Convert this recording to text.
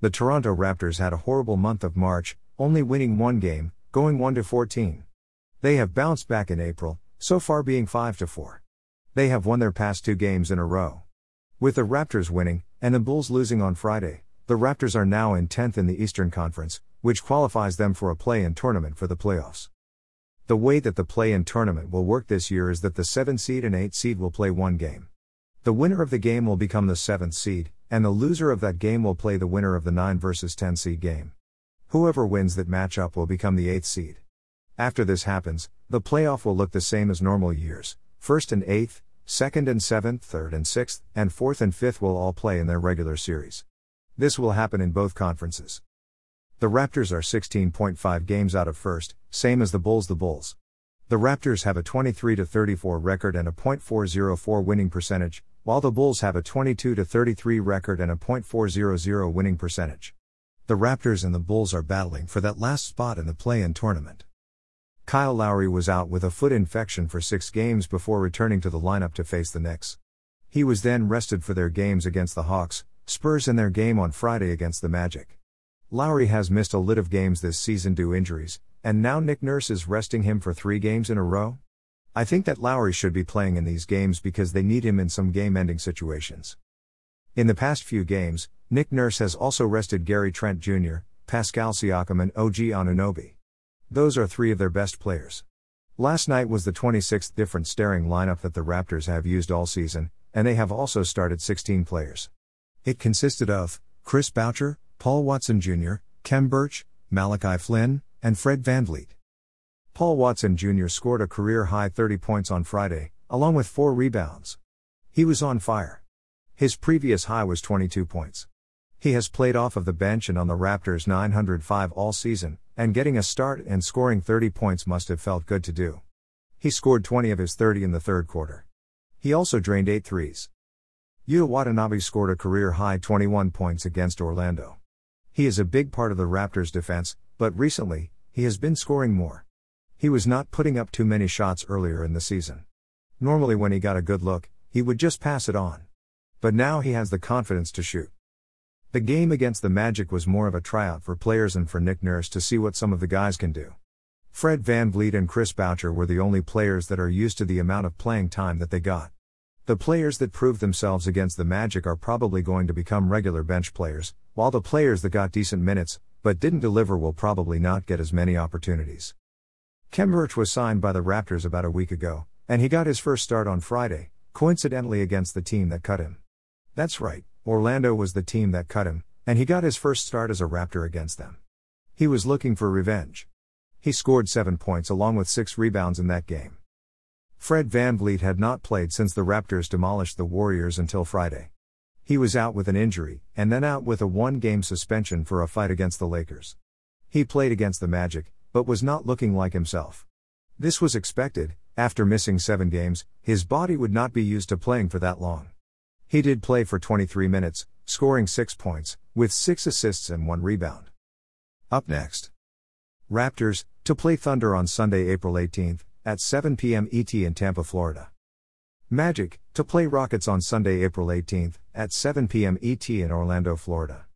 The Toronto Raptors had a horrible month of March, only winning one game, going 1 to 14. They have bounced back in April, so far being 5 to 4. They have won their past two games in a row. With the Raptors winning and the Bulls losing on Friday, the Raptors are now in 10th in the Eastern Conference, which qualifies them for a play in tournament for the playoffs. The way that the play in tournament will work this year is that the 7 seed and 8 seed will play one game. The winner of the game will become the 7th seed, and the loser of that game will play the winner of the 9 versus 10 seed game. Whoever wins that matchup will become the 8th seed. After this happens, the playoff will look the same as normal years. First and 8th, second and 7th, third and 6th, and 4th and 5th will all play in their regular series. This will happen in both conferences. The Raptors are 16.5 games out of first, same as the Bulls the Bulls. The Raptors have a 23 34 record and a .404 winning percentage, while the Bulls have a 22 33 record and a .400 winning percentage. The Raptors and the Bulls are battling for that last spot in the play-in tournament. Kyle Lowry was out with a foot infection for 6 games before returning to the lineup to face the Knicks. He was then rested for their games against the Hawks, Spurs and their game on Friday against the Magic. Lowry has missed a lit of games this season due injuries, and now Nick Nurse is resting him for 3 games in a row? I think that Lowry should be playing in these games because they need him in some game ending situations. In the past few games, Nick Nurse has also rested Gary Trent Jr., Pascal Siakam, and OG Anunoby. Those are three of their best players. Last night was the 26th different staring lineup that the Raptors have used all season, and they have also started 16 players. It consisted of Chris Boucher, Paul Watson Jr., Khem Birch, Malachi Flynn, and Fred Van VanVleet. Paul Watson Jr. scored a career high 30 points on Friday, along with four rebounds. He was on fire. His previous high was 22 points. He has played off of the bench and on the Raptors 905 all season, and getting a start and scoring 30 points must have felt good to do. He scored 20 of his 30 in the third quarter. He also drained 8 threes. Yuta Watanabe scored a career high 21 points against Orlando. He is a big part of the Raptors' defense, but recently, he has been scoring more. He was not putting up too many shots earlier in the season. Normally, when he got a good look, he would just pass it on. But now he has the confidence to shoot. The game against the Magic was more of a tryout for players and for Nick Nurse to see what some of the guys can do. Fred Van VanVleet and Chris Boucher were the only players that are used to the amount of playing time that they got. The players that proved themselves against the Magic are probably going to become regular bench players, while the players that got decent minutes, but didn't deliver will probably not get as many opportunities. Khem Birch was signed by the Raptors about a week ago, and he got his first start on Friday, coincidentally against the team that cut him. That's right, Orlando was the team that cut him, and he got his first start as a Raptor against them. He was looking for revenge. He scored 7 points along with 6 rebounds in that game. Fred Van VanVleet had not played since the Raptors demolished the Warriors until Friday. He was out with an injury, and then out with a one game suspension for a fight against the Lakers. He played against the Magic, but was not looking like himself. This was expected, after missing seven games, his body would not be used to playing for that long. He did play for 23 minutes, scoring 6 points, with 6 assists and 1 rebound. Up next Raptors, to play Thunder on Sunday, April 18th, at 7 p.m. ET in Tampa, Florida. Magic, to play Rockets on Sunday, April 18th, at 7 p.m. ET in Orlando, Florida.